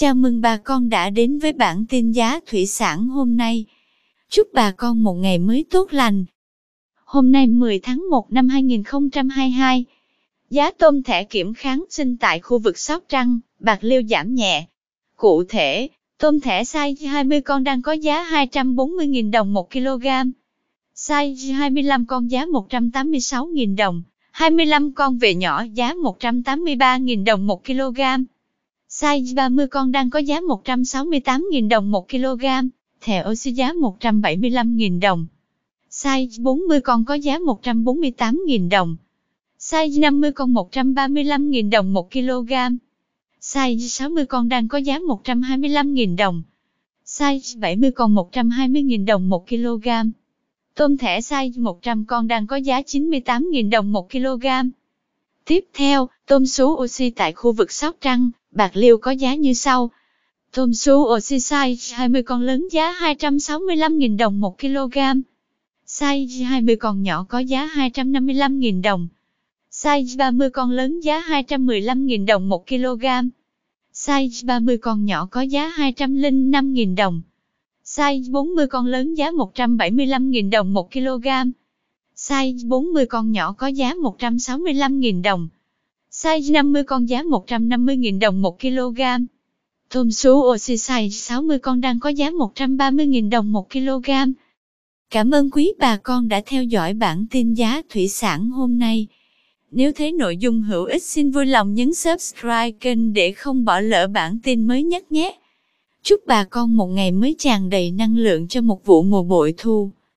Chào mừng bà con đã đến với bản tin giá thủy sản hôm nay. Chúc bà con một ngày mới tốt lành. Hôm nay 10 tháng 1 năm 2022, giá tôm thẻ kiểm kháng sinh tại khu vực Sóc Trăng, Bạc Liêu giảm nhẹ. Cụ thể, tôm thẻ size 20 con đang có giá 240.000 đồng 1 kg. Size 25 con giá 186.000 đồng, 25 con về nhỏ giá 183.000 đồng 1 kg. Size 30 con đang có giá 168.000 đồng 1 kg, thẻ oxy giá 175.000 đồng. Size 40 con có giá 148.000 đồng. Size 50 con 135.000 đồng 1 kg. Size 60 con đang có giá 125.000 đồng. Size 70 con 120.000 đồng 1 kg. Tôm thẻ size 100 con đang có giá 98.000 đồng 1 kg. Tiếp theo, tôm số oxy tại khu vực Sóc Trăng, Bạc Liêu có giá như sau. Tôm sú oxy size 20 con lớn giá 265.000 đồng 1 kg. Size 20 con nhỏ có giá 255.000 đồng. Size 30 con lớn giá 215.000 đồng 1 kg. Size 30 con nhỏ có giá 205.000 đồng. Size 40 con lớn giá 175.000 đồng 1 kg. Size 40 con nhỏ có giá 165.000 đồng. Size 50 con giá 150.000 đồng 1 kg. Tôm sú oxy size 60 con đang có giá 130.000 đồng 1 kg. Cảm ơn quý bà con đã theo dõi bản tin giá thủy sản hôm nay. Nếu thấy nội dung hữu ích, xin vui lòng nhấn subscribe kênh để không bỏ lỡ bản tin mới nhất nhé. Chúc bà con một ngày mới tràn đầy năng lượng cho một vụ mùa bội thu.